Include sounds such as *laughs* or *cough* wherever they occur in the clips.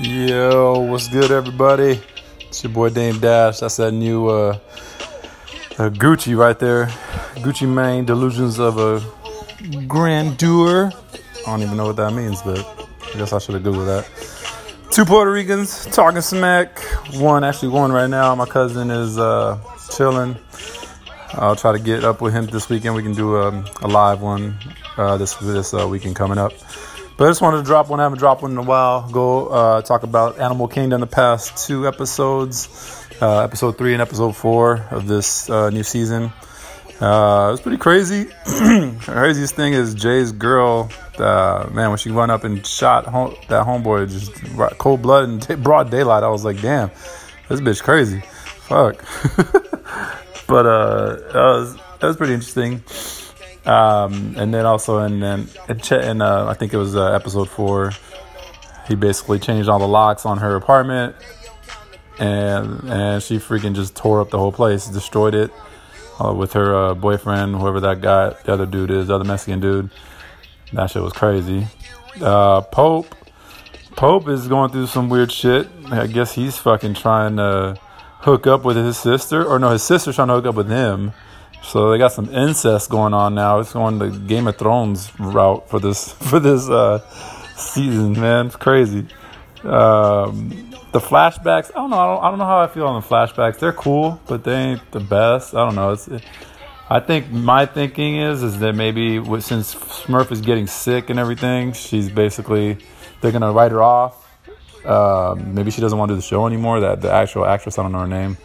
Yo, what's good, everybody? It's your boy Dame Dash. That's that new uh, uh, Gucci right there. Gucci Mane, Delusions of a Grandeur. I don't even know what that means, but I guess I should have Googled that. Two Puerto Ricans talking smack. One, actually, one right now. My cousin is uh, chilling. I'll try to get up with him this weekend. We can do a, um, a live one uh, this this uh, weekend coming up. But I just wanted to drop one. I haven't dropped one in a while. Go uh, talk about Animal Kingdom the past two episodes, uh, episode three and episode four of this uh, new season. Uh, it was pretty crazy. *clears throat* craziest thing is Jay's girl. man, when she went up and shot home, that homeboy, just cold blood and broad daylight, I was like, damn, this bitch crazy. Fuck. *laughs* but uh, that was that was pretty interesting. Um, and then also in in, in uh, I think it was uh, episode four, he basically changed all the locks on her apartment, and and she freaking just tore up the whole place, destroyed it uh, with her uh, boyfriend, whoever that guy, the other dude is, the other Mexican dude. That shit was crazy. Uh, Pope, Pope is going through some weird shit. I guess he's fucking trying to hook up with his sister, or no, his sister's trying to hook up with him. So they got some incest going on now. It's going the Game of Thrones route for this *laughs* for this uh, season, man. It's crazy. Um, the flashbacks, I don't know. I don't, I don't know how I feel on the flashbacks. They're cool, but they ain't the best. I don't know. It's. It, I think my thinking is is that maybe since Smurf is getting sick and everything, she's basically they're gonna write her off. Um, maybe she doesn't want to do the show anymore. That the actual actress, I don't know her name.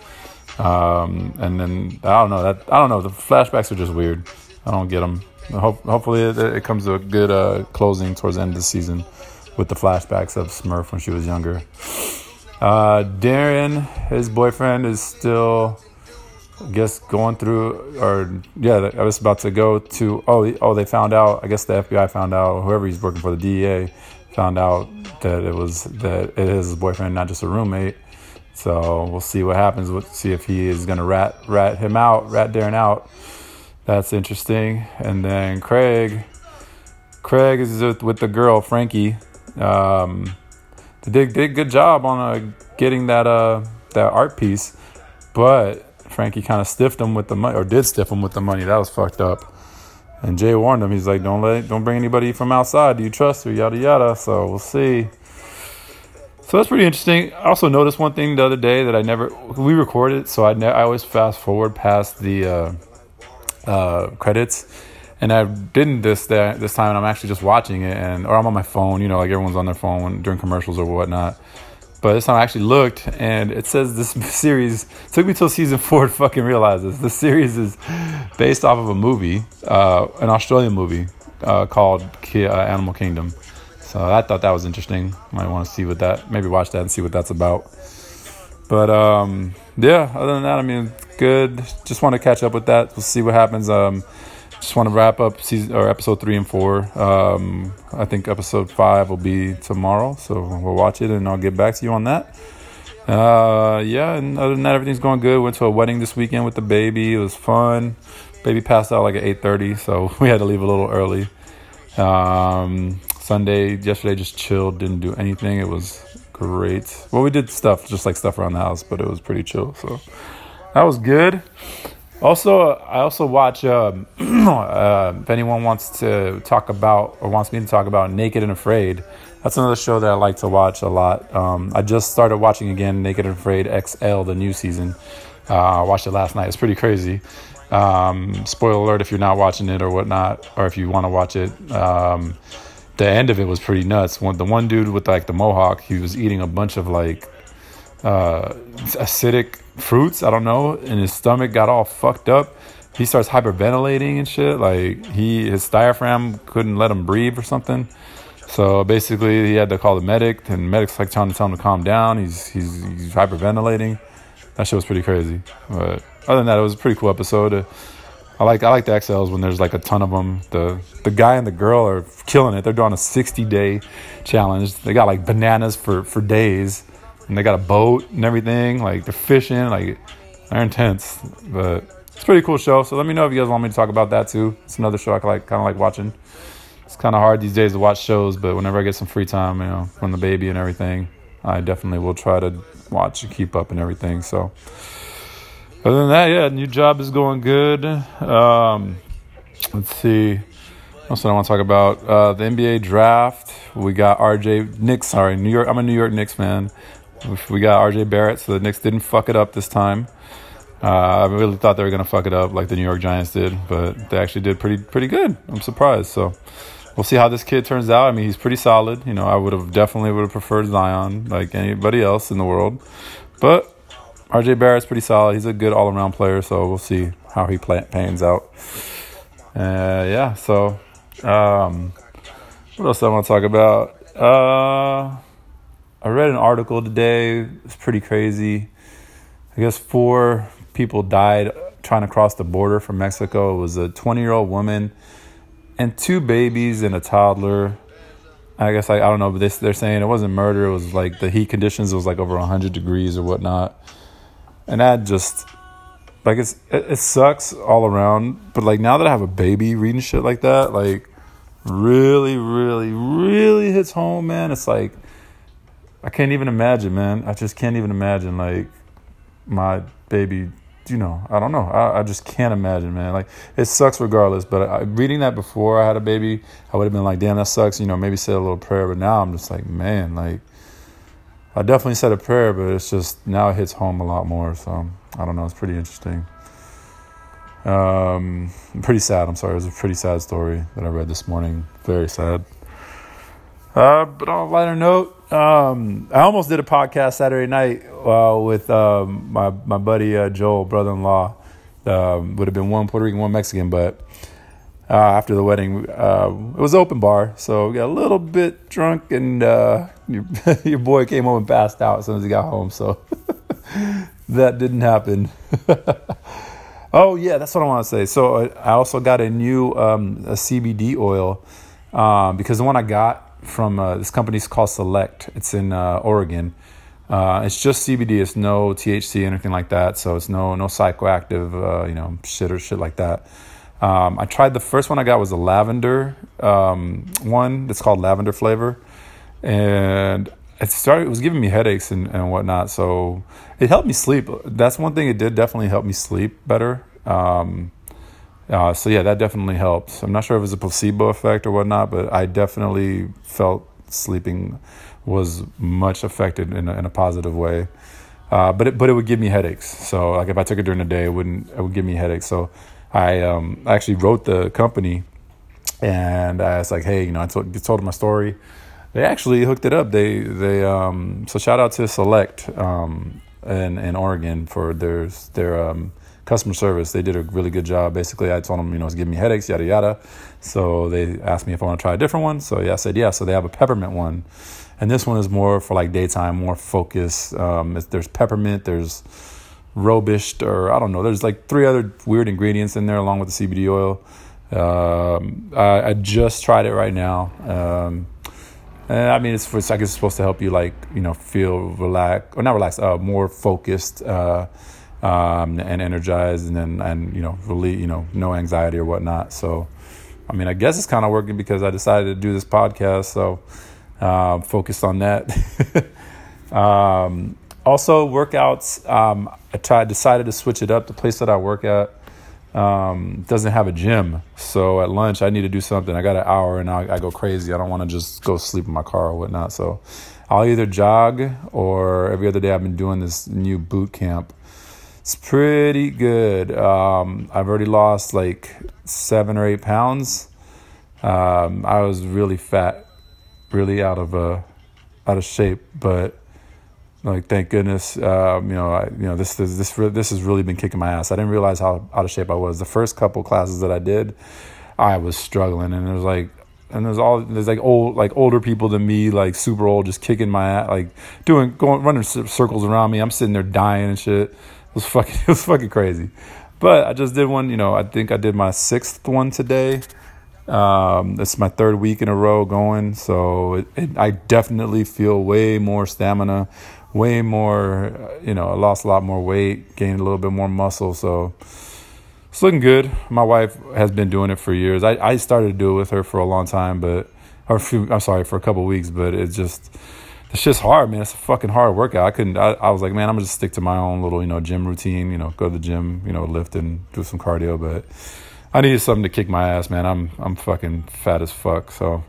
Um, and then I don't know that I don't know. The flashbacks are just weird. I don't get them. Hope, hopefully it, it, comes to a good uh, closing towards the end of the season with the flashbacks of Smurf when she was younger. Uh, Deran, his boyfriend, is still, I guess, going through, or yeah, I was about to go to. Oh, oh, they found out. I guess the FBI found out. Whoever he's working for, the DEA, found out that it was that it is his boyfriend, not just a roommate. So we'll see what happens. We'll see if he is going to rat rat him out, rat Deran out. That's interesting. And then Craig, Craig is with, the girl Frankie. Um, they did did good job on uh, getting that uh that art piece, but Frankie kind of stiffed him with the money, or did stiff him with the money. That was fucked up. And Jay warned him. He's like, "Don't let, don't bring anybody from outside. Do you trust her? Yada yada." So we'll see. So that's pretty interesting. I also noticed one thing the other day that I never we recorded, so I ne- I always fast forward past the uh, uh, credits, and I didn't this that this time. I'm actually just watching it, and or I'm on my phone. You know, like everyone's on their phone when, during commercials or whatnot. But this time I actually looked, and it says this *laughs* series took me till season four to fucking realize this. This series is based off of a movie, uh, an Australian movie uh, called uh, Animal Kingdom. So I thought that was interesting. Might want to see what that, maybe watch that and see what that's about. But um, yeah, other than that, I mean, good. Just want to catch up with that. We'll see what happens. Um, just want to wrap up season or episode three and four. Um, I think episode five will be tomorrow, so we'll watch it and I'll get back to you on that. Uh, yeah, and other than that, everything's going good. Went to a wedding this weekend with the baby. It was fun. Baby passed out like at eight thirty, so *laughs* we had to leave a little early. Um, Sunday, yesterday, just chilled, didn't do anything. It was great. Well, we did stuff, just like stuff around the house, but it was pretty chill. So that was good. Also, I also watch. Um, *clears throat* uh, if anyone wants to talk about or wants me to talk about Naked and Afraid, that's another show that I like to watch a lot. Um, I just started watching again Naked and Afraid XL, the new season. Uh, I watched it last night. It's pretty crazy. Um, spoiler alert if you're not watching it or whatnot, or if you want to watch it. Um, the end of it was pretty nuts. The one dude with like the mohawk, he was eating a bunch of like uh, acidic fruits. I don't know, and his stomach got all fucked up. He starts hyperventilating and shit. Like he, his diaphragm couldn't let him breathe or something. So basically, he had to call the medic, and the medic's like trying to tell him to calm down. He's he's, he's hyperventilating. That shit was pretty crazy. But other than that, it was a pretty cool episode. Uh, I like I like the XLs when there's like a ton of them. The the guy and the girl are killing it. They're doing a 60 day challenge. They got like bananas for for days, and they got a boat and everything. Like they're fishing. Like they're intense, but it's a pretty cool show. So let me know if you guys want me to talk about that too. It's another show I like kind of like watching. It's kind of hard these days to watch shows, but whenever I get some free time, you know, from the baby and everything, I definitely will try to watch and keep up and everything. So, other than that, yeah, new job is going good. Um, let's see. Else I want to talk about? Uh, the NBA draft. We got RJ Knicks. Sorry, New York. I'm a New York Knicks man. We got RJ Barrett, so the Knicks didn't fuck it up this time. Uh, I really thought they were gonna fuck it up like the New York Giants did, but they actually did pretty pretty good. I'm surprised. So we'll see how this kid turns out. I mean, he's pretty solid. You know, I would have definitely would have preferred Zion like anybody else in the world, but RJ Barrett's pretty solid. He's a good all around player. So we'll see how he play, pans out. Uh, yeah. So um, what else I want to talk about? Uh, I read an article today. It's pretty crazy. I guess four people died trying to cross the border from Mexico. It was a 20 year old woman and two babies and a toddler. I guess I, I don't know, but they, they're saying it wasn't murder. It was like the heat conditions was like over 100 degrees or whatnot. And that just, like, it's, it, it sucks all around. But like now that I have a baby reading shit like that, like, really, really, really hits home, man. It's like, I can't even imagine, man. I just can't even imagine, like, my baby you know, I don't know. I, I just can't imagine, man. Like it sucks regardless. But I, reading that before I had a baby, I would have been like, damn, that sucks. You know, maybe say a little prayer. But now I'm just like, man, like I definitely said a prayer, but it's just now it hits home a lot more. So I don't know. It's pretty interesting. Um, pretty sad. I'm sorry. It was a pretty sad story that I read this morning. Very sad. Uh, but on a lighter note, um, I almost did a podcast Saturday night uh, with um, my my buddy uh, Joel, brother-in-law. Um, would have been one Puerto Rican, one Mexican, but uh, after the wedding, uh, it was open bar, so we got a little bit drunk, and uh, your, *laughs* your boy came home and passed out as soon as he got home. So *laughs* that didn't happen. *laughs* oh yeah, that's what I want to say. So I also got a new um, a CBD oil um, because the one I got from uh, this company's called Select. It's in uh, Oregon. Uh, it's just CBD. It's no THC, or anything like that. So it's no no psychoactive, you know, shit or shit like that. Um, I tried the first one I got was a lavender um, one. It's called lavender flavor, and it started. It was giving me headaches and, and whatnot. So it helped me sleep. That's one thing it did definitely help me sleep better. Um, uh, so yeah, that definitely helped. I'm not sure if it was a placebo effect or whatnot, but I definitely felt sleeping was much affected in a, in a positive way. Uh, but it, but it would give me headaches. So like if I took it during the day, it wouldn't it would give me headaches. So I um, actually wrote the company, and I was like, hey, you know, I told, told them my story. They actually hooked it up. They they um, so shout out to Select um, in in Oregon for their their um, customer service. They did a really good job. Basically, I told them, you know, it's giving me headaches, yada yada. So they asked me if I want to try a different one. So yeah, I said yeah. So they have a peppermint one, and this one is more for like daytime, more focus. Um, there's peppermint, there's robist, or I don't know. There's like three other weird ingredients in there along with the CBD oil. Um, I, I, just tried it right now. Um, and I mean, it's for, I guess it's supposed to help you like you know feel relaxed or not relaxed, uh, more focused. Uh, um, and energized, and then and you know really you know no anxiety or whatnot. So, I mean, I guess it's kind of working because I decided to do this podcast, so uh, focused on that. *laughs* um, also, workouts. Um, I tried decided to switch it up. The place that I work at um, doesn't have a gym, so at lunch I need to do something. I got an hour, and I, I go crazy. I don't want to just go sleep in my car or whatnot. So, I'll either jog or every other day I've been doing this new boot camp it's pretty good. Um, I've already lost like seven or eight pounds. Um, I was really fat, really out of uh, out of shape, but like thank goodness, um, you know, I, you know this this this this has really been kicking my ass. I didn't realize how out of shape I was. The first couple classes that I did, I was struggling, and it was like and there's all there's like old like older people than me like super old just kicking my ass like doing going running circles around me i'm sitting there dying and shit it was fucking *laughs* it was fucking crazy. But I just did one, you know, I think I did my sixth one today. Um, it's my third week in a row going, so it, it, I definitely feel way more stamina, way more, uh, you know, I lost a lot more weight, gained a little bit more muscle, so it's looking good. My wife has been doing it for years. I, I started to do it with her for a long time, but or few, I'm sorry, for a couple weeks, but it's just it's just hard, man. It's a fucking hard workout. I couldn't. I, I was like, man, I'm gonna just stick to my own little, you know, gym routine. You know, go to the gym, you know, lift and do some cardio. But I needed something to kick my ass, man. I'm I'm fucking fat as fuck, so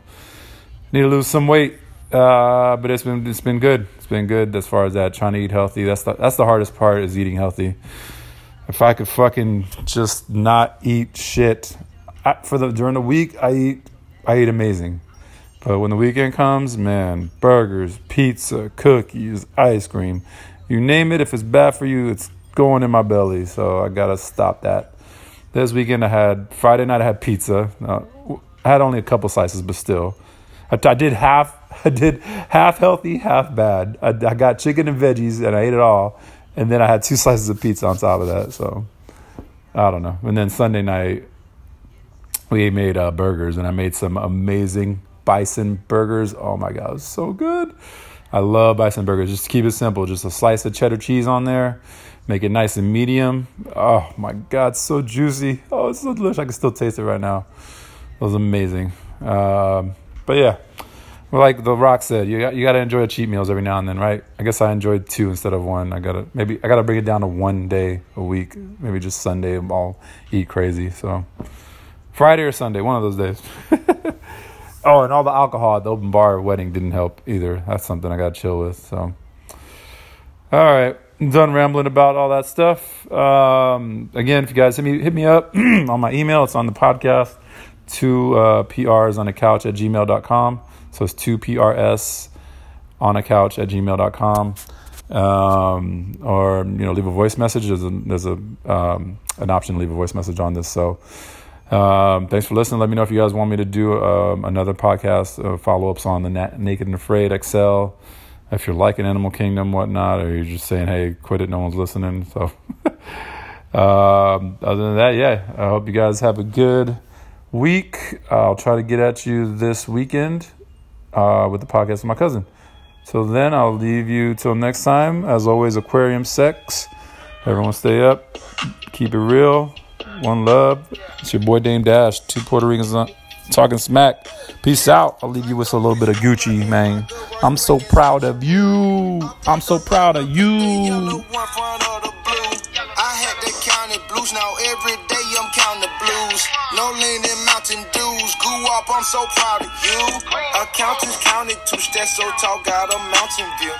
need to lose some weight. Uh, but it's been it's been good. It's been good as far as that. Trying to eat healthy. That's the that's the hardest part is eating healthy. If I could fucking just not eat shit I, for the during the week, I eat I eat amazing. But when the weekend comes, man, burgers, pizza, cookies, ice cream, you name it, if it's bad for you, it's going in my belly. So I gotta stop that. This weekend I had Friday night I had pizza. I had only a couple slices, but still, I, I, did half. *laughs* I did half healthy, half bad. I, I got chicken and veggies, and I ate it all. And then I had two *laughs* slices of pizza on top of that. So I don't know. And then Sunday night we made uh, burgers, and I made some amazing bison burgers. Oh my god, it was so good. I love bison burgers. Just keep it simple. Just a slice of cheddar cheese on there. Make it nice and medium. Oh my god, so juicy. Oh, it's so delicious. I can still taste it right now. It was amazing. Um, but yeah, like the Rock said, you got, you got to enjoy cheat meals every now and then, right? I guess I enjoyed two instead of one. I gotta maybe I gotta bring it down to one day a week. Maybe just Sunday. I'll eat crazy. So Friday or Sunday, one of those days. *laughs* Oh, and all the alcohol at the open bar wedding didn't help either. That's something I got to chill with. So, all right, done rambling about all that stuff. Um, again, if you guys hit me hit me up *clears throat* on my email, it's on the podcast. Two uh, PRs on a couch at gmail.com. So it's two PRS on a couch at gmail.com. Um, or you know, leave a voice message. There's a there's a um, an option to leave a voice message on this. So um, thanks for listening. Let me know if you guys want me to do um, another podcast, uh, follow ups on the Na- Naked and Afraid XL. If you're liking Animal Kingdom, whatnot, or you're just saying, hey, quit it, no one's listening. So, *laughs* um, other than that, yeah, I hope you guys have a good week. I'll try to get at you this weekend uh, with the podcast with my cousin. So then I'll leave you till next time. As always, aquarium sex. Everyone stay up, keep it real. One love. It's your boy Dame Dash. Two Puerto Ricans talking smack. Peace out. I'll leave you with a little bit of Gucci, man. I'm so proud of you. I'm so proud of you. blues. Now every day Blues. No leaning mountain dews. Grew up, I'm so proud of you. Accountants counted two steps so tall, got a mountain view.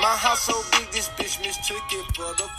My house so big, this bitch mistook it for the.